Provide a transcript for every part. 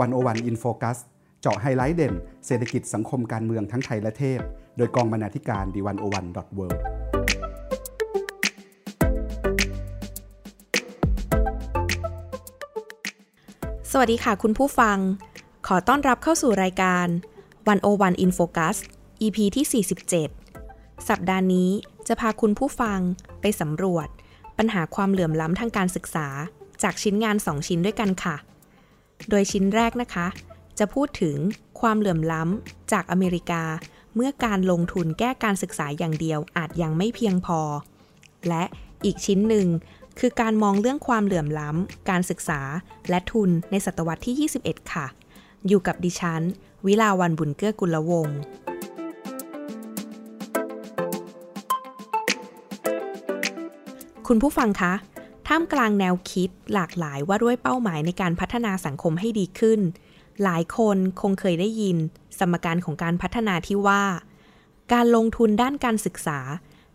101 In Focus เจาะไฮไลท์เด่น เศรษฐกิจสังคมการเมืองทั้งไทยและเทศโดยกองบรรณาธิการ The101.world วัสดีค่ะคุณผู้ฟัง ขอต้อนรับเข้าสู่รายการ101 In Focus EP ที่ 47 สัปดาห์นี้จะพาคุณผู้ฟังไปสำรวจ ปัญหาความเหลื่อมล้ำทางการศึกษา จากชิ้นงาน 2 ชิ้นด้วยกันค่ะ โดยชิ้นแรกนะคะ จะพูดถึงความเหลื่อมล้ำจากอเมริกา เมื่อการลงทุนแก้การศึกษาอย่างเดียวอาจยังไม่เพียงพอ และอีกชิ้นหนึ่งคือการมองเรื่องความเหลื่อมล้ำ การศึกษา และทุนในศตวรรษที่ 21 ค่ะ อยู่กับดิฉัน วิลาวันบุญเกื้อกุลวงศ์คุณผู้ฟังคะ ท่ามกลางแนวคิดหลากหลายว่าด้วยเป้าหมายในการพัฒนาสังคมให้ดีขึ้น หลายคนคงเคยได้ยิน สมการของการพัฒนาที่ว่า การลงทุนด้านการศึกษา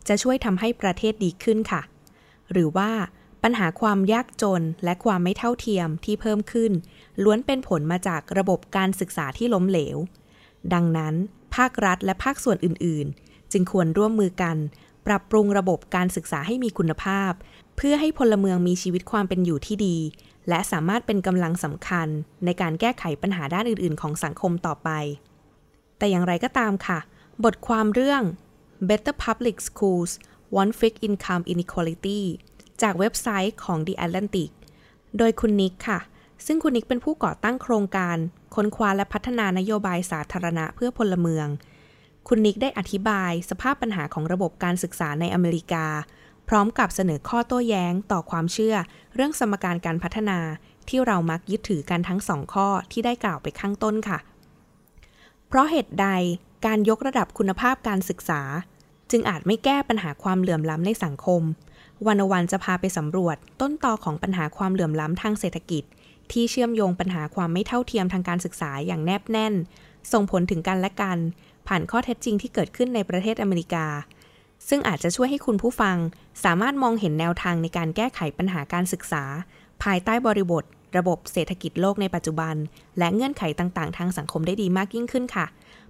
จะช่วยทำให้ประเทศดีขึ้นค่ะ หรือว่าปัญหาความยากจนและความไม่เท่าเทียมที่เพิ่มขึ้น ล้วนเป็นผลมาจากระบบการศึกษาที่ล้มเหลว ดังนั้น ภาครัฐและภาคส่วนอื่น ๆ จึงควรร่วมมือกัน ปรับปรุงระบบการศึกษาให้มีคุณภาพ เพื่อให้พลเมืองมีชีวิตความเป็นอยู่ที่ดี และสามารถเป็นกำลังสำคัญ ในการแก้ไขปัญหาด้านอื่น ๆ ของสังคมต่อไป แต่อย่างไรก็ตามค่ะ บทความเรื่อง Better Public Schools One Fix Income Inequality จากเว็บไซต์ของ The Atlantic โดยคุณนิกค่ะ ซึ่งคุณนิกเป็นผู้ก่อตั้งโครงการ ค้นคว้าและพัฒนานโยบายสาธารณะเพื่อพลเมือง คุณนิกได้อธิบายสภาพปัญหาของระบบการศึกษาในอเมริกา พร้อมกับเสนอข้อโต้แย้งต่อความเชื่อ เรื่องสมการการพัฒนาที่เรามักยึดถือกันทั้งสองข้อที่ได้กล่าวไปข้างต้นค่ะ เพราะเหตุใดการยกระดับคุณภาพการศึกษา จึงอาจไม่แก้ปัญหาความเหลื่อมล้ำในสังคม วันวันจะพาไปสำรวจต้นตอของปัญหาความเหลื่อมล้ำทางเศรษฐกิจ ที่เชื่อมโยงปัญหาความไม่เท่าเทียมทางการศึกษาอย่างแนบแน่น ส่งผลถึงกันและกัน ผ่านข้อเท็จจริงที่เกิดขึ้นในประเทศอเมริกา ซึ่งอาจจะช่วยให้คุณผู้ฟัง สามารถมองเห็นแนวทางในการแก้ไขปัญหาการศึกษา ภายใต้บริบท ระบบเศรษฐกิจโลกในปัจจุบัน และเงื่อนไขต่างๆ ทางสังคมได้ดีมากยิ่งขึ้นค่ะ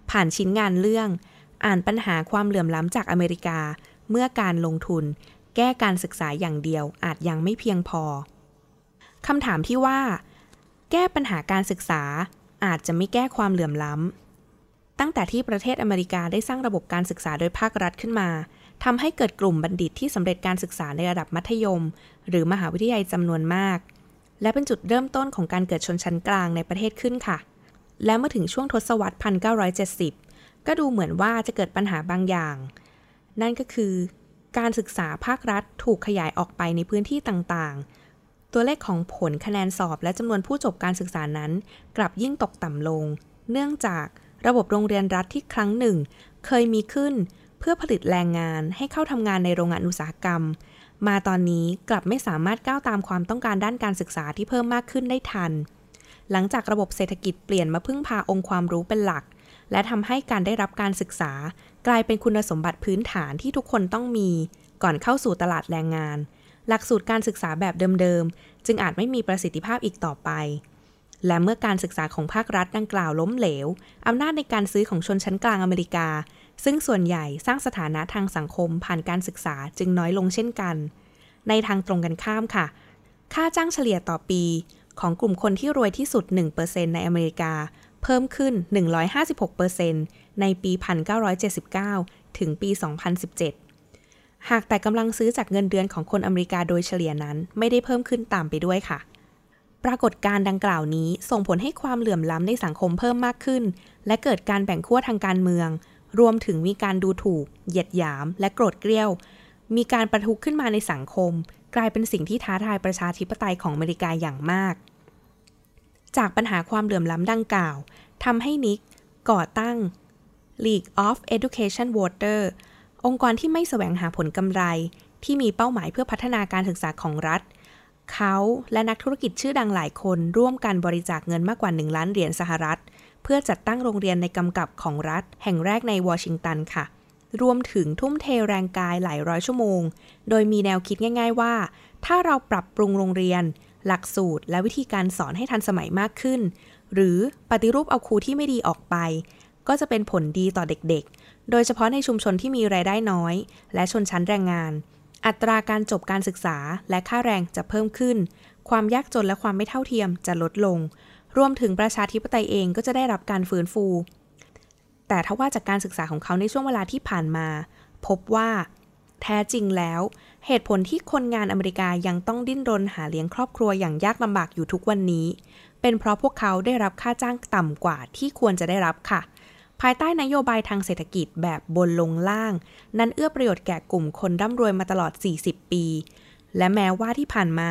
ผ่านชิ้นงานเรื่อง อ่านปัญหาความเหลื่อมล้ำจากอเมริกา เมื่อการลงทุน แก้การศึกษาอย่างเดียวอาจยังไม่เพียงพอคำถามที่ว่า แก้ปัญหาการศึกษาอาจจะไม่แก้ความเหลื่อมล้ำ ตั้งแต่ที่ประเทศอเมริกาได้สร้างระบบการศึกษาโดยภาครัฐขึ้นมาทำให้เกิดกลุ่มบัณฑิตที่สำเร็จการศึกษาในระดับมัธยม หรือมหาวิทยาลัยจำนวนมาก และเป็นจุดเริ่มต้นของการเกิดชนชั้นกลางในประเทศขึ้นค่ะ และเมื่อถึงช่วงทศวรรษ 1970 ก็ดูเหมือนว่าจะเกิดปัญหาบางอย่าง นั่นก็คือ การศึกษาภาครัฐถูกขยายออกไปในพื้นที่ต่างๆ ตัวเลขของผลคะแนนสอบและจำนวนผู้จบการศึกษานั้น กลับยิ่งตกต่ำลง เนื่องจาก ระบบโรงเรียนรัฐที่ครั้งหนึ่ง เคยมีขึ้นเพื่อผลิตแรงงานให้เข้าทำงานในโรงงานอุตสาหกรรม มาตอนนี้กลับไม่สามารถก้าวตามความต้องการด้านการศึกษาที่เพิ่มมากขึ้นได้ทัน หลังจากระบบเศรษฐกิจเปลี่ยนมาพึ่งพาองค์ความรู้เป็นหลัก และทำให้การได้รับการศึกษา กลายเป็นคุณสมบัติพื้นฐานที่ทุกคนต้องมี ก่อนเข้าสู่ตลาดแรงงาน หลักสูตรการศึกษาแบบเดิมๆ จึงอาจไม่มีประสิทธิภาพอีกต่อไป และเมื่อการศึกษาของภาครัฐดังกล่าวล้มเหลว อำนาจในการซื้อของชนชั้นกลางอเมริกา ซึ่งส่วนใหญ่สร้างสถานะทางสังคมผ่านการศึกษาจึงน้อยลงเช่นกัน ในทางตรงกันข้ามค่ะ ค่าจ้างเฉลี่ยต่อปี ของกลุ่มคนที่รวยที่สุด 1%ในอเมริกา เพิ่มขึ้น 156%ในปี 1979 ถึงปี 2017 หากแต่กำลังซื้อจากเงินเดือนของคนอเมริกาโดยเฉลี่ยนั้นไม่ได้เพิ่มขึ้นตามไปด้วยค่ะ ปรากฏการดังกล่าวนี้ส่งผลให้ความเหลื่อมล้ำในสังคมเพิ่มมากขึ้น และเกิดการแบ่งขั้วทางการเมือง รวมถึงมีการดูถูก เหยียดหยาม และโกรธเกรี้ยว มีการประทุขึ้นมาในสังคม กลายเป็นสิ่งที่ท้าทายประชาธิปไตยของอเมริกาอย่างมาก จากปัญหาความเหลื่อมล้ำดังกล่าวทำให้นิกก่อตั้ง League of Education Voter องค์กรที่ไม่แสวงหาผลกำไร ที่มีเป้าหมายเพื่อพัฒนาการศึกษาของรัฐ เขาและนักธุรกิจชื่อดังหลายคนร่วมกันบริจาคเงินมากกว่า 1 ล้านเหรียญสหรัฐ เพื่อจัดตั้งโรงเรียนในกำกับของรัฐ แห่งแรกในวอชิงตันค่ะ รวมถึงทุ่มเทแรงกายหลายร้อยชั่วโมง โดยมีแนวคิดง่าย ๆ ว่า ถ้าเราปรับปรุงโรงเรียน หลักสูตร และวิธีการสอนให้ทันสมัยมากขึ้น หรือปฏิรูปเอาครูที่ไม่ดีออกไป ก็จะเป็นผลดีต่อเด็กๆ โดยเฉพาะในชุมชนที่มีรายได้น้อย และชนชั้นแรงงาน อัตราการจบการศึกษาและค่าแรงจะเพิ่มขึ้น ความยากจนและความไม่เท่าเทียมจะลดลง รวมถึงประชาธิปไตยเองก็จะได้รับการฟื้นฟู แต่ถ้าว่าจากการศึกษาของเขาในช่วงเวลาที่ผ่านมา พบว่า แท้จริงแล้ว เหตุผลที่คนงานอเมริกายังต้องดิ้นรนหาเลี้ยงครอบครัวอย่างยากลำบากอยู่ทุกวันนี้ เป็นเพราะพวกเขาได้รับค่าจ้างต่ำกว่าที่ควรจะได้รับค่ะ ภายใต้นโยบายทางเศรษฐกิจแบบบนลงล่าง นั้นเอื้อประโยชน์แก่กลุ่มคนร่ำรวยมาตลอด 40 ปี และแม้ว่าที่ผ่านมา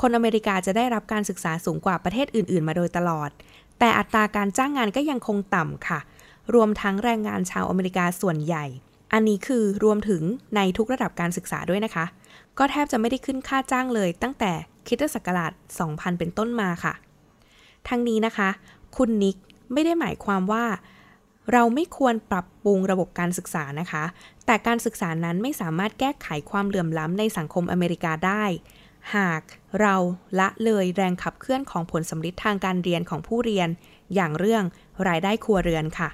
คนอเมริกาจะได้รับการศึกษาสูงกว่าประเทศอื่น ๆ มาโดยตลอด แต่อัตราการจ้างงานก็ยังคงต่ำค่ะ รวมทั้งแรงงานชาวอเมริกาส่วนใหญ่ อันนี้คือรวมถึงในทุกระดับการศึกษาด้วยนะคะ ก็แทบจะไม่ได้ขึ้นค่าจ้างเลย ตั้งแต่คริสตศักราช 2000 เป็นต้นมาค่ะ ทั้งนี้นะคะ คุณนิกไม่ได้หมายความว่า เราไม่ควรปรับปรุงระบบการศึกษานะคะ แต่การศึกษานั้นไม่สามารถแก้ไขความเหลื่อมล้ำในสังคมอเมริกาได้ หากเราละเลยแรงขับเคลื่อนของผลสำลิดทางการเรียนของผู้เรียน อย่างเรื่องรายได้ครัวเรือนค่ะ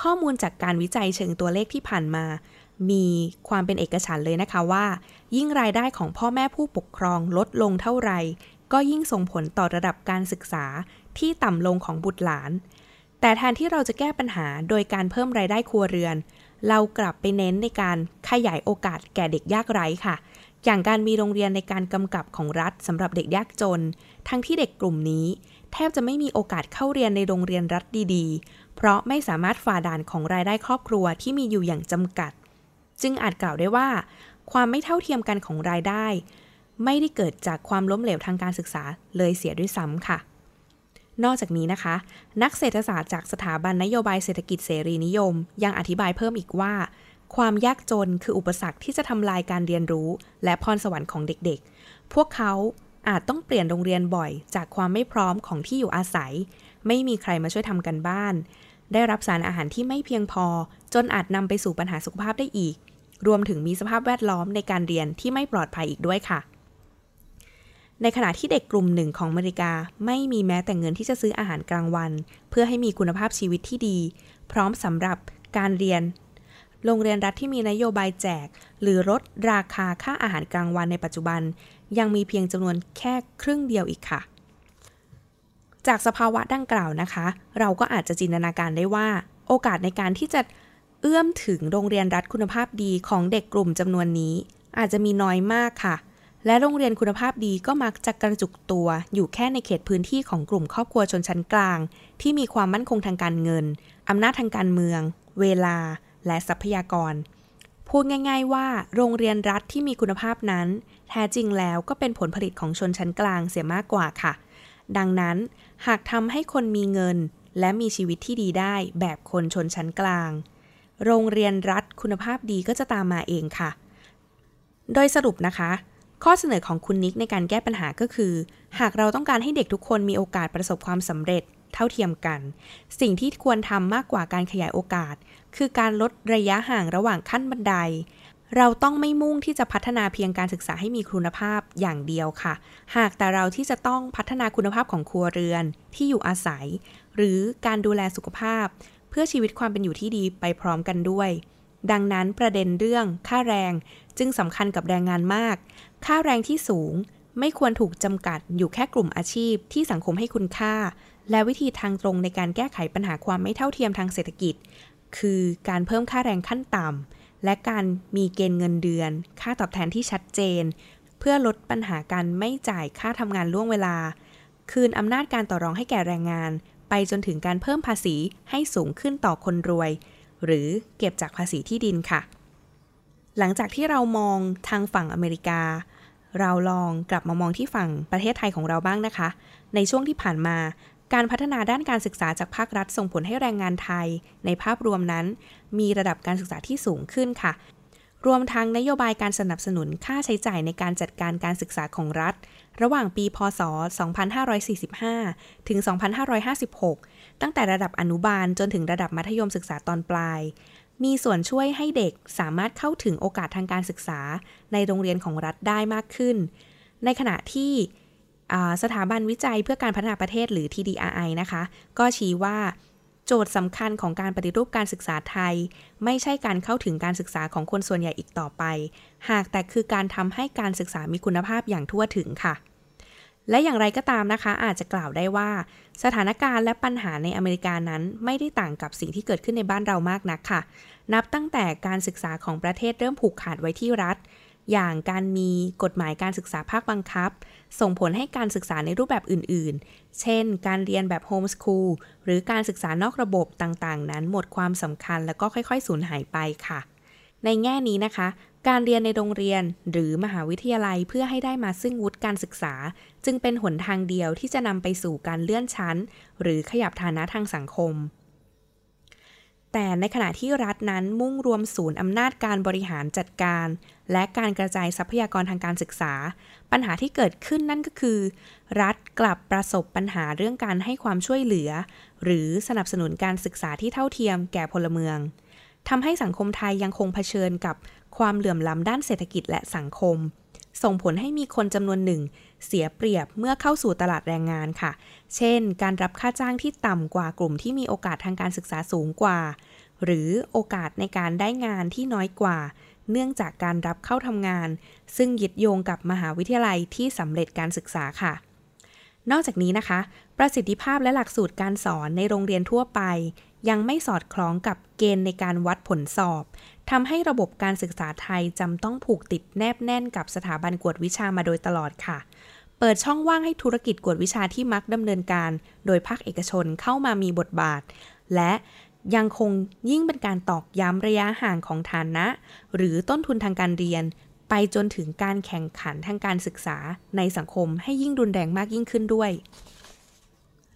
ข้อมูลจากการวิจัยเชิงตัวเลขที่ผ่านมา มีความเป็นเอกฉันเลยนะคะว่า ยิ่งรายได้ของพ่อแม่ผู้ปกครองลดลงเท่าไหร่ก็ยิ่งส่งผลต่อระดับการศึกษาที่ต่ำลงของบุตรหลาน แต่แทนที่เราจะแก้ปัญหาโดยการเพิ่มรายได้ครัวเรือน เรากลับไปเน้นในการขยายโอกาสแก่เด็กยากไร้ค่ะ อย่างการมีโรงเรียนในการกำกับของรัฐสำหรับเด็กยากจน ทั้งที่เด็กกลุ่มนี้ แทบจะไม่มีโอกาสเข้าเรียนในโรงเรียนรัฐดี ๆ เพราะไม่สามารถฝ่าด่านของรายได้ครอบครัวที่มีอยู่อย่างจำกัด จึงอาจกล่าวได้ว่า ความไม่เท่าเทียมกันของรายได้ ไม่ได้เกิดจากความล้มเหลวทางการศึกษาเลยเสียด้วยซ้ำค่ะ นอกจากนี้นะคะ นักเศรษฐศาสตร์จากสถาบันนโยบายเศรษฐกิจเสรีนิยม ยังอธิบายเพิ่มอีกว่า ความยากจนคืออุปสรรคที่จะทำลายการเรียนรู้ และพรสวรรค์ของเด็กๆ พวกเขาอาจต้องเปลี่ยนโรงเรียนบ่อย จากความไม่พร้อมของที่อยู่อาศัย ไม่มีใครมาช่วยทำกันบ้าน ได้รับสารอาหารที่ไม่เพียงพอ จนอาจนำไปสู่ปัญหาสุขภาพได้อีก รวมถึงมีสภาพแวดล้อมในการเรียนที่ไม่ปลอดภัยอีกด้วยค่ะ ในขณะที่เด็กกลุ่มหนึ่งของอเมริกาไม่มีแม้แต่เงินที่จะซื้ออาหารกลางวัน เพื่อให้มีคุณภาพชีวิตที่ดี พร้อมสำหรับการเรียน โรงเรียนรัฐที่มีนโยบายแจก หรือลดราคาค่าอาหารกลางวันในปัจจุบัน ยังมีเพียงจำนวนแค่ครึ่งเดียวอีกค่ะ จากสภาวะดังกล่าวนะคะ เราก็อาจจะจินตนาการได้ว่า โอกาสในการที่จะเอื้อมถึงโรงเรียนรัฐคุณภาพดีของเด็กกลุ่มจำนวนนี้ อาจจะมีน้อยมากค่ะ และโรงเรียนคุณภาพดีก็มักจะกระจุกตัวอยู่แค่ในเขตพื้นที่ของกลุ่มครอบครัวชนชั้นกลาง ที่มีความมั่นคงทางการเงิน อำนาจทางการเมือง เวลา และทรัพยากร พูดง่าย ๆ ว่า โรงเรียนรัฐที่มีคุณภาพนั้น แท้จริงแล้วก็เป็นผลผลิตของชนชั้นกลางเสียมากกว่าค่ะ ดังนั้น หากทำให้คนมีเงิน และมีชีวิตที่ดีได้แบบคนชนชั้นกลาง โรงเรียนรัฐคุณภาพดีก็จะตามมาเองค่ะ โดยสรุปนะคะ ข้อเสนอของคุณนิกในการแก้ปัญหาก็คือ หากเราต้องการให้เด็กทุกคนมีโอกาสประสบความสำเร็จเท่าเทียมกัน สิ่งที่ควรทำมากกว่าการขยายโอกาส คือการลดระยะห่างระหว่างขั้นบันได เราต้องไม่มุ่งที่จะพัฒนาเพียงการศึกษาให้มีคุณภาพอย่างเดียวค่ะ หากแต่เราที่จะต้องพัฒนาคุณภาพของครัวเรือนที่อยู่อาศัย หรือการดูแลสุขภาพ เพื่อชีวิตความเป็นอยู่ที่ดีไปพร้อมกันด้วย ดังนั้นประเด็นเรื่องค่าแรงจึงสำคัญกับแรงงานมาก ค่าแรงที่สูงไม่ควรถูกจำกัดอยู่แค่กลุ่มอาชีพที่สังคมให้คุณค่า และวิธีทางตรงในการแก้ไขปัญหาความไม่เท่าเทียมทางเศรษฐกิจ คือการเพิ่มค่าแรงขั้นต่ำและการมีเกณฑ์เงินเดือน ค่าตอบแทนที่ชัดเจน เพื่อลดปัญหาการไม่จ่ายค่าทำงานล่วงเวลา คืนอำนาจการต่อรองให้แก่แรงงาน ไปจนถึงการเพิ่มภาษีให้สูงขึ้นต่อคนรวย หรือเก็บจากภาษีที่ดินค่ะ หลังจากที่เรามองทางฝั่งอเมริกา เราลองกลับมามองที่ฝั่งประเทศไทยของเราบ้างนะคะ ในช่วงที่ผ่านมาการพัฒนาด้านการศึกษาจากภาครัฐส่งผลให้แรงงานไทย ในภาพรวมนั้น มีระดับการศึกษาที่สูงขึ้นค่ะ รวมทั้งนโยบายการสนับสนุนค่าใช้จ่ายในการจัดการการศึกษาของรัฐ ระหว่างปี พศ 2545 ถึง 2556 ตั้งแต่ระดับอนุบาลจนถึงระดับมัธยมศึกษาตอนปลาย มีส่วนช่วยให้เด็กสามารถเข้าถึงโอกาสทางการศึกษาในโรงเรียนของรัฐได้มากขึ้น ในขณะที่สถาบันวิจัยเพื่อการพัฒนาประเทศหรือ TDRI นะคะ ก็ชี้ว่า โจทย์สำคัญของการปฏิรูปการศึกษาไทย ไม่ใช่การเข้าถึงการศึกษาของคนส่วนใหญ่อีกต่อไป หากแต่คือการทำให้การศึกษามีคุณภาพอย่างทั่วถึงค่ะ และอย่างไรก็ตามนะคะ อาจจะกล่าวได้ว่า สถานการณ์และปัญหาในอเมริกานั้น ไม่ได้ต่างกับสิ่งที่เกิดขึ้นในบ้านเรามากนักค่ะ นับตั้งแต่การศึกษาของประเทศเริ่มผูกขาดไว้ที่รัฐ อย่างการมีกฎหมายการศึกษาภาคบังคับ ส่งผลให้การศึกษาในรูปแบบอื่น ๆ เช่น การเรียนแบบโฮมสคูลหรือการศึกษานอกระบบต่างๆ นั้นหมดความสำคัญแล้วก็ค่อย ๆ สูญหายไปค่ะ ในแง่นี้นะคะ การเรียนในโรงเรียนหรือมหาวิทยาลัยเพื่อให้ได้มาซึ่งวุฒิการศึกษา จึงเป็นหนทางเดียวที่จะนำไปสู่การเลื่อนชั้น หรือขยับฐานะทางสังคมแต่ในขณะที่รัฐนั้นมุ่งรวมศูนย์อำนาจการบริหารจัดการ และการกระจายทรัพยากรทางการศึกษา ปัญหาที่เกิดขึ้นนั่นก็คือ รัฐกลับประสบปัญหาเรื่องการให้ความช่วยเหลือ หรือสนับสนุนการศึกษาที่เท่าเทียมแก่พลเมืองทำให้สังคมไทยยังคงเผชิญกับความเหลื่อมล้ำด้านเศรษฐกิจและสังคม ส่งผลให้มีคนจำนวนหนึ่ง เสียเปรียบเมื่อเข้าสู่ตลาดแรงงานค่ะ เช่น การรับค่าจ้างที่ต่ำกว่ากลุ่มที่มีโอกาสทางการศึกษาสูงกว่า หรือโอกาสในการได้งานที่น้อยกว่า เนื่องจากการรับเข้าทำงาน ซึ่งยึดโยงกับมหาวิทยาลัยที่สำเร็จการศึกษาค่ะ นอกจากนี้นะคะ ประสิทธิภาพและหลักสูตรการสอนในโรงเรียนทั่วไป ยังไม่สอดคล้องกับเกณฑ์ในการวัดผลสอบทำให้ระบบการศึกษาไทยจำต้องผูกติดแนบแน่นกับสถาบันกวดวิชามาโดยตลอดค่ะเปิดช่องว่างให้ธุรกิจกวดวิชาที่มักดำเนินการ โดยภาคเอกชนเข้ามามีบทบาท และ ยังคงยิ่งเป็นการตอกย้ำระยะห่างของฐานะ หรือต้นทุนทางการเรียน ไปจนถึงการแข่งขันทางการศึกษาในสังคมให้ยิ่งรุนแรงมากยิ่งขึ้นด้วย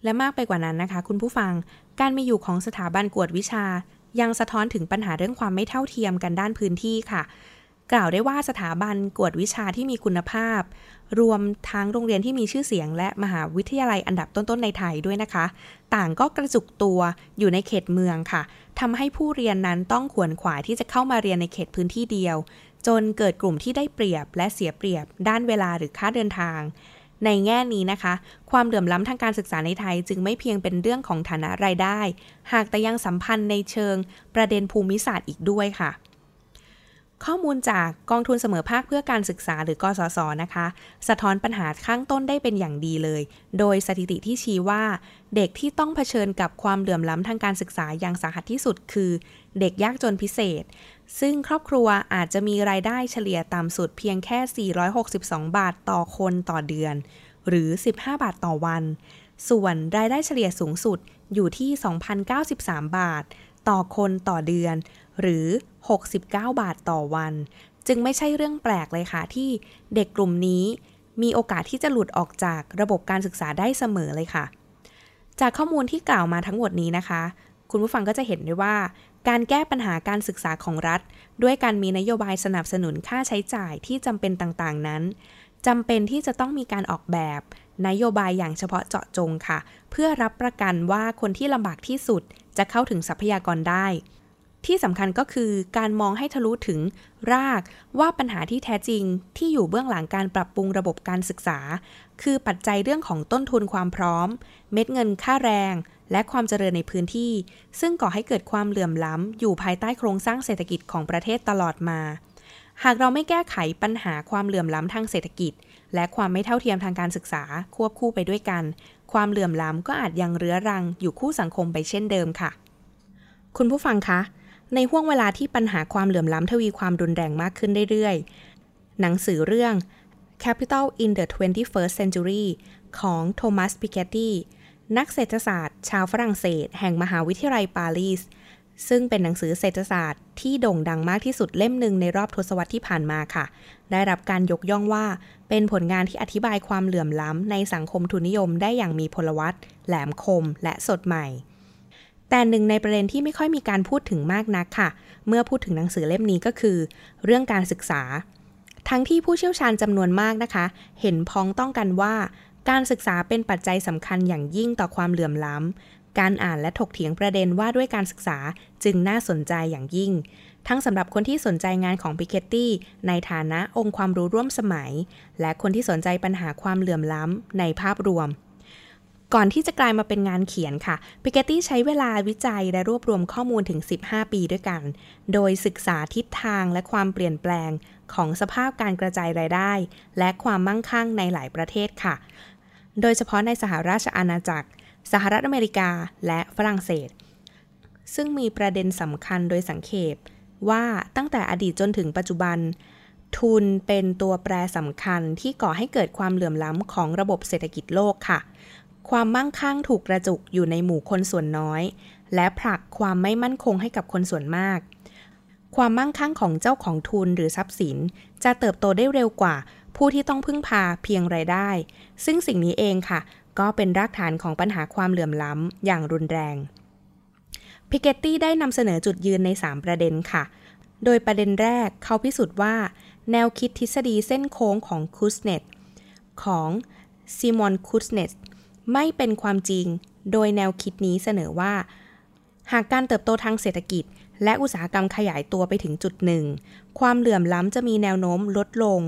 และมากไปกว่านั้นนะคะ คุณผู้ฟัง การมีอยู่ของสถาบันกวดวิชา ยังสะท้อนถึงปัญหาเรื่องความไม่เท่าเทียมกันด้านพื้นที่ค่ะ กล่าวได้ว่าสถาบันกวดวิชาที่มีคุณภาพ รวมทั้งโรงเรียนที่มีชื่อเสียง และมหาวิทยาลัยอันดับต้นๆในไทยด้วยนะคะ ต่างก็กระจุกตัวอยู่ในเขตเมืองค่ะทำให้ผู้เรียนนั้นต้องขวนขวายที่จะเข้ามาเรียนในเขตพื้นที่เดียว จนเกิดกลุ่มที่ได้เปรียบและเสียเปรียบ ด้านเวลาหรือค่าเดินทาง ในแง่นี้นะคะ ความเหลื่อมล้ำทางการศึกษาในไทย จึงไม่เพียงเป็นเรื่องของฐานะรายได้ หากแต่ยังสัมพันธ์ในเชิงประเด็นภูมิศาสตร์อีกด้วยค่ะ ข้อมูลจากกองทุนเสมอภาคเพื่อการศึกษาหรือกสศนะคะ สะท้อนปัญหาข้างต้นได้เป็นอย่างดีเลย โดยสถิติที่ชี้ว่า เด็กที่ต้องเผชิญกับความเหลื่อมล้ำทางการศึกษาอย่างสาหัสที่สุดคือ เด็กยากจนพิเศษ ซึ่งครอบครัวอาจจะมีรายได้เฉลี่ยต่ำสุดเพียงแค่ 462 บาทต่อคนต่อเดือน หรือ 15 บาทต่อวัน ส่วนรายได้เฉลี่ยสูงสุดอยู่ที่ 2,093 บาท ต่อคนต่อเดือน หรือ 69 บาทต่อวัน จึงไม่ใช่เรื่องแปลกเลยค่ะที่เด็กกลุ่มนี้มีโอกาสที่จะหลุดออกจากระบบการศึกษาได้เสมอเลยค่ะ จากข้อมูลที่กล่าวมาทั้งหมดนี้นะคะ คุณผู้ฟังก็จะเห็นได้ว่า การแก้ปัญหาการศึกษาของรัฐ ด้วยการมีนโยบายสนับสนุนค่าใช้จ่ายที่จำเป็นต่างๆนั้นจำเป็นที่จะต้องมีการออกแบบ นโยบายอย่างเฉพาะเจาะจงค่ะ เพื่อรับประกันว่าคนที่ลำบากที่สุดจะเข้าถึงทรัพยากรได้ ที่สำคัญก็คือการมองให้ทะลุถึงรากว่าปัญหาที่แท้จริงที่อยู่เบื้องหลังการปรับปรุงระบบการศึกษา คือปัจจัยเรื่องของต้นทุนความพร้อม เม็ดเงินค่าแรง และความเจริญในพื้นที่ ซึ่งก่อให้เกิดความเหลื่อมล้ำ อยู่ภายใต้โครงสร้างเศรษฐกิจของประเทศตลอดมา หากเราไม่แก้ไขปัญหาความเหลื่อมล้ำทางเศรษฐกิจ และความไม่เท่าเทียมทางการศึกษาควบคู่ไปด้วยกัน ความเหลื่อมล้ำก็อาจยังเรื้อรังอยู่คู่สังคมไปเช่นเดิมค่ะ คุณผู้ฟังคะ ในห่วงเวลาที่ปัญหาความเหลื่อมล้ำทวีความรุนแรงมากขึ้นเรื่อยๆ หนังสือเรื่อง Capital in the 21st Century ของโทมัส ปิเกตตี้นักเศรษฐศาสตร์ ชาวฝรั่งเศส แห่งมหาวิทยาลัยปารีส ซึ่งเป็นหนังสือเศรษฐศาสตร์ที่โด่งดังมากที่สุดเล่มหนึ่งในรอบทศวรรษที่ผ่านมาค่ะ ได้รับการยกย่องว่า เป็นผลงานที่อธิบายความเหลื่อมล้ำในสังคมทุนนิยมได้อย่างมีพลวัตแหลมคมและสดใหม่ แต่หนึ่งในประเด็นที่ไม่ค่อยมีการพูดถึงมากนักค่ะ เมื่อพูดถึงหนังสือเล่มนี้ก็คือ เรื่องการศึกษา ทั้งที่ผู้เชี่ยวชาญจำนวนมากนะคะ เห็นพ้องต้องกันว่า การศึกษาเป็นปัจจัยสำคัญอย่างยิ่งต่อความเหลื่อมล้ำ การอ่านและถกเถียงประเด็นว่าด้วยการศึกษาจึงน่าสนใจอย่างยิ่ง ทั้งสำหรับคนที่สนใจงานของปิเกตตี้ในฐานะองค์ความรู้ร่วมสมัย และคนที่สนใจปัญหาความเหลื่อมล้ำในภาพรวม ก่อนที่จะกลายมาเป็นงานเขียนค่ะปิเกตตี้ใช้เวลาวิจัยและรวบรวมข้อมูลถึง 15 ปีด้วยกัน โดยศึกษาทิศทางและความเปลี่ยนแปลงของสภาพการกระจายรายได้ และความมั่งคั่งในหลายประเทศค่ะ โดยเฉพาะในสหราชอาณาจักร สหรัฐอเมริกาและฝรั่งเศส ซึ่งมีประเด็นสำคัญโดยสังเขปว่าตั้งแต่อดีตจนถึงปัจจุบัน ทุนเป็นตัวแปรสำคัญที่ก่อให้เกิดความเหลื่อมล้ำของระบบเศรษฐกิจโลกค่ะ ความมั่งคั่งถูกกระจุกอยู่ในหมู่คนส่วนน้อย และผลักความไม่มั่นคงให้กับคนส่วนมาก ความมั่งคั่งของเจ้าของทุนหรือทรัพย์สิน จะเติบโตได้เร็วกว่า ผู้ที่ต้องพึ่งพาเพียงรายได้ ซึ่งสิ่งนี้เองค่ะ ก็เป็นรากฐานของปัญหาความเหลื่อมล้ำอย่างรุนแรงพิเกตตี้ได้นำเสนอจุดยืนใน 3 ประเด็นค่ะ โดยประเด็นแรกเขาพิสูจน์ว่า แนวคิดทฤษฎีเส้นโค้งของคูสเนตของซิมอนคูสเนต ไม่เป็นความจริง โดยแนวคิดนี้เสนอว่า หากการเติบโตทางเศรษฐกิจ และอุตสาหกรรมขยายตัวไปถึงจุดหนึ่ง ความเหลื่อมล้ำจะมีแนวโน้มลดลง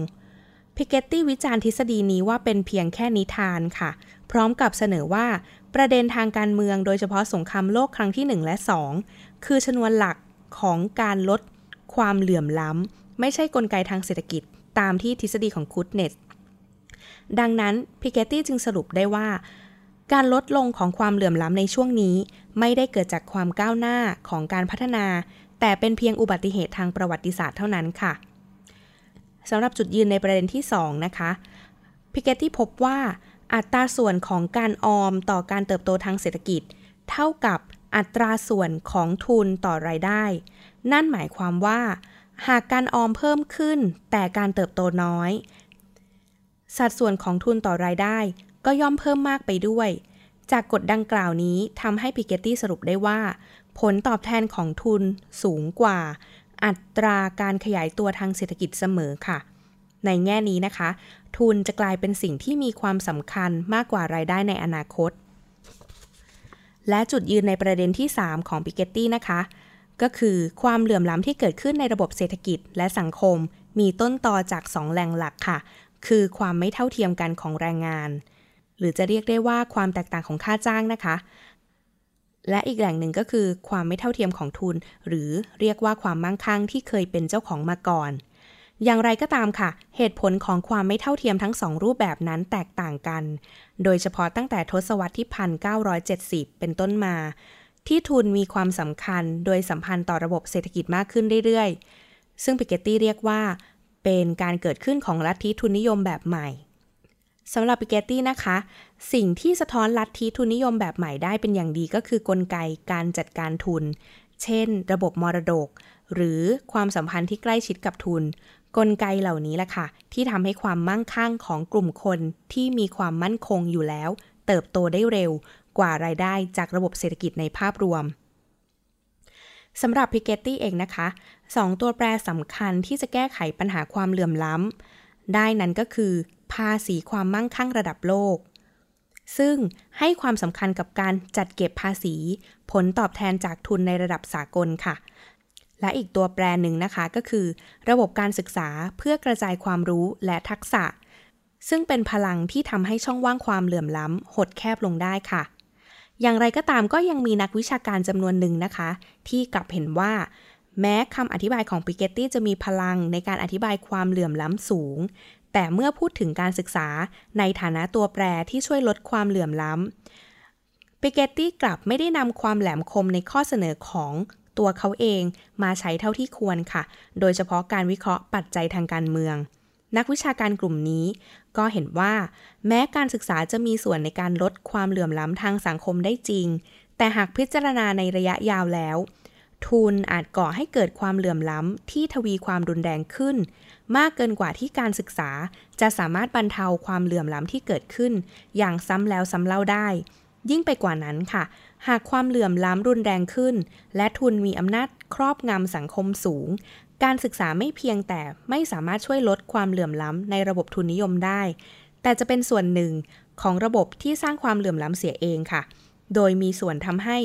พิเกตตี้วิจารณ์ทฤษฎีนี้ว่าเป็นเพียงแค่นิทานค่ะ พร้อมกับเสนอว่า ประเด็นทางการเมืองโดยเฉพาะสงครามโลกครั้งที่ 1 และ 2 คือชนวนหลักของการลดความเหลื่อมล้ำ ไม่ใช่กลไกทางเศรษฐกิจตามที่ทฤษฎีของคูดเนสดังนั้นพิเกตตี้จึงสรุปได้ว่า การลดลงของความเหลื่อมล้ำในช่วงนี้ ไม่ได้เกิดจากความก้าวหน้าของการพัฒนา แต่เป็นเพียงอุบัติเหตุทางประวัติศาสตร์เท่านั้นค่ะสำหรับจุดยืนในประเด็นที่ 2 นะคะ พิเกตตี้พบว่าอัตราส่วนของการออมต่อการเติบโตทางเศรษฐกิจ เท่ากับอัตราส่วนของทุนต่อรายได้ นั่นหมายความว่า หากการออมเพิ่มขึ้น แต่การเติบโตน้อย สัดส่วนของทุนต่อรายได้ ก็ย่อมเพิ่มมากไปด้วย จากกฎดังกล่าวนี้ทำให้พิเกตตี้สรุปได้ว่า ผลตอบแทนของทุนสูงกว่า อัตราการขยายตัวทางเศรษฐกิจเสมอค่ะ ในแง่นี้นะคะ ทุนจะกลายเป็นสิ่งที่มีความสำคัญมากกว่ารายได้ในอนาคต และจุดยืนในประเด็นที่ 3 ของปิเกตตี้นะคะก็คือความเหลื่อมล้ำที่เกิดขึ้นในระบบเศรษฐกิจและสังคม มีต้นตอจาก 2 แหล่งหลักค่ะ คือความไม่เท่าเทียมกันของแรงงาน หรือจะเรียกได้ว่าความแตกต่างของค่าจ้างนะคะ และอีกแหล่งหนึ่งก็คือความไม่เท่าเทียมของทุน หรือเรียกว่าความมั่งคั่งที่เคยเป็นเจ้าของมาก่อน อย่างไรก็ตามค่ะ เหตุผลของความไม่เท่าเทียมทั้งสองรูปแบบนั้นแตกต่างกัน โดยเฉพาะตั้งแต่ทศวรรษที่ 1970 เป็นต้นมา ที่ทุนมีความสำคัญโดยสัมพันธ์ต่อระบบเศรษฐกิจมากขึ้นเรื่อยๆ ซึ่งปิเกตตี้เรียกว่าเป็นการเกิดขึ้นของลัทธิทุนนิยมแบบใหม่ สำหรับปิเกตตี้นะคะ สิ่งที่สะท้อนลัทธิทุนนิยมแบบใหม่ได้เป็นอย่างดีก็คือกลไกการจัดการทุน เช่น ระบบมรดก หรือความสัมพันธ์ที่ใกล้ชิดกับทุน กลไกเหล่านี้แหละค่ะ ที่ทำให้ความมั่งคั่งของกลุ่มคนที่มีความมั่นคงอยู่แล้ว เติบโตได้เร็วกว่ารายได้จากระบบเศรษฐกิจในภาพรวมสำหรับพิเกตตี้เองนะคะสองตัวแปรสำคัญที่จะแก้ไขปัญหาความเหลื่อมล้ำได้นั้นก็คือ ภาษีความมั่งคั่งระดับโลก ซึ่งให้ความสำคัญกับการจัดเก็บภาษี ผลตอบแทนจากทุนในระดับสากลค่ะ และอีกตัวแปรหนึ่งนะคะก็คือ ระบบการศึกษาเพื่อกระจายความรู้และทักษะ ซึ่งเป็นพลังที่ทำให้ช่องว่างความเหลื่อมล้ำหดแคบลงได้ค่ะอย่างไรก็ตามก็ยังมีนักวิชาการจำนวนหนึ่งนะคะ ที่กลับเห็นว่า แม้คำอธิบายของปิเกตตี้จะมีพลังในการอธิบายความเหลื่อมล้ำสูง แต่เมื่อพูดถึงการศึกษาในฐานะตัวแปรที่ช่วยลดความเหลื่อมล้ำปิเกตตี้กลับไม่ได้นำความแหลมคมในข้อเสนอของตัวเขาเองมาใช้เท่าที่ควรค่ะ โดยเฉพาะการวิเคราะห์ปัจจัยทางการเมือง นักวิชาการกลุ่มนี้ก็เห็นว่า แม้การศึกษาจะมีส่วนในการลดความเหลื่อมล้ำทางสังคมได้จริง แต่หากพิจารณาในระยะยาวแล้ว ทุนอาจก่อให้เกิดความเหลื่อมล้ำที่ทวีความรุนแรงขึ้น มากเกินกว่าที่การศึกษา จะสามารถบรรเทาความเหลื่อมล้ำที่เกิดขึ้น อย่างซ้ำแล้วซ้ำเล่าได้ ยิ่งไปกว่านั้นค่ะ หากความเหลื่อมล้ำรุนแรงขึ้น และทุนมีอำนาจครอบงำสังคมสูง การศึกษาไม่เพียงแต่ไม่สามารถช่วยลดความเหลื่อมล้ำในระบบทุนนิยมได้ แต่จะเป็นส่วนหนึ่งของระบบที่สร้างความเหลื่อมล้ำเสียเองค่ะ โดยมีส่วนทำให้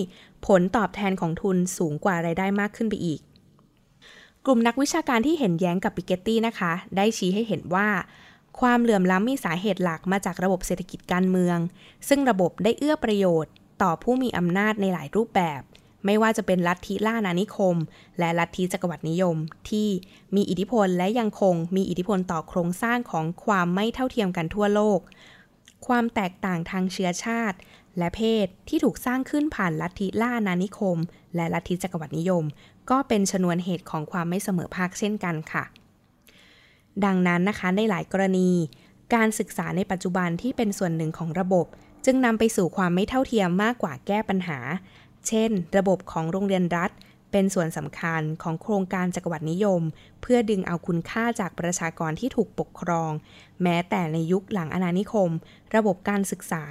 ผลตอบแทนของทุนสูงกว่ารายได้มากขึ้นไปอีก กลุ่มนักวิชาการที่เห็นแย้งกับปิเกตตี้นะคะ ได้ชี้ให้เห็นว่า ความเหลื่อมล้ำมีสาเหตุหลักมาจากระบบเศรษฐกิจการเมือง ซึ่งระบบได้เอื้อประโยชน์ ต่อผู้มีอำนาจในหลายรูปแบบ ไม่ว่าจะเป็นลัทธิล่านานิคม และลัทธิจักรวรรดินิยม ที่มีอิทธิพลและยังคงมีอิทธิพลต่อโครงสร้างของความไม่เท่าเทียมกันทั่วโลก ความแตกต่างทางเชื้อชาติ และเพศที่ถูกสร้างขึ้นผ่านลัทธิล่านานิคม และลัทธิจักรวรรดินิยม ก็เป็นชนวนเหตุของความไม่เสมอภาคเช่นกันค่ะ ดังนั้นนะคะในหลายกรณี การศึกษาในปัจจุบันที่เป็นส่วนหนึ่งของระบบ จึงนำไปสู่ความไม่เท่าเทียมมากกว่าแก้ปัญหา เช่น ระบบของโรงเรียนรัฐ เป็นส่วนสำคัญของโครงการจักรวรรดินิยม เพื่อดึงเอาคุณค่าจากประชากรที่ถูกปกครอง แม้แต่ในยุคหลังอาณานิคม ระบบการศึกษา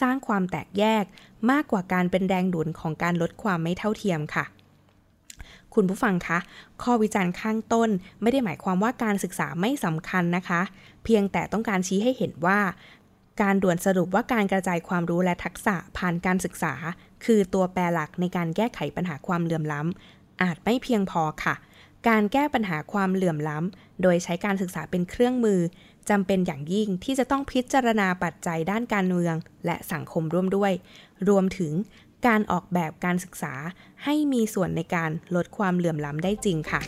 สร้างความแตกแยก มากกว่าการเป็นแรงดุลของการลดความไม่เท่าเทียมค่ะคุณผู้ฟังคะ ข้อวิจารณ์ข้างต้นไม่ได้หมายความว่าการศึกษาไม่สำคัญนะคะ เพียงแต่ต้องการชี้ให้เห็นว่า การด่วนสรุปว่าการกระจายความรู้และทักษะผ่านการศึกษา คือตัวแปรหลักในการแก้ไขปัญหาความเหลื่อมล้ำ อาจไม่เพียงพอค่ะ การแก้ปัญหาความเหลื่อมล้ำ โดยใช้การศึกษาเป็นเครื่องมือจำเป็นอย่างยิ่งที่จะต้องพิจารณาปัจจัยด้านการเมือง และสังคมร่วมด้วย รวมถึงการออกแบบการศึกษาให้มีส่วนในการลดความเหลื่อมล้ำได้จริงค่ะ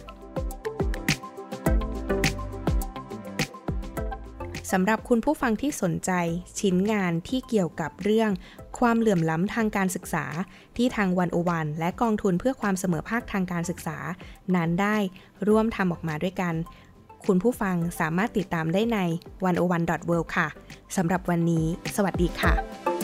สำหรับคุณผู้ฟังที่สนใจชิ้นงานที่เกี่ยวกับเรื่อง ความเหลื่อมล้ำทางการศึกษา ที่ทางวันโอวันและกองทุนเพื่อความเสมอภาคทางการศึกษา นั้นได้ร่วมทำออกมาด้วยกัน คุณผู้ฟังสามารถติดตามได้ใน 101.world ค่ะสำหรับวันนี้ สวัสดีค่ะ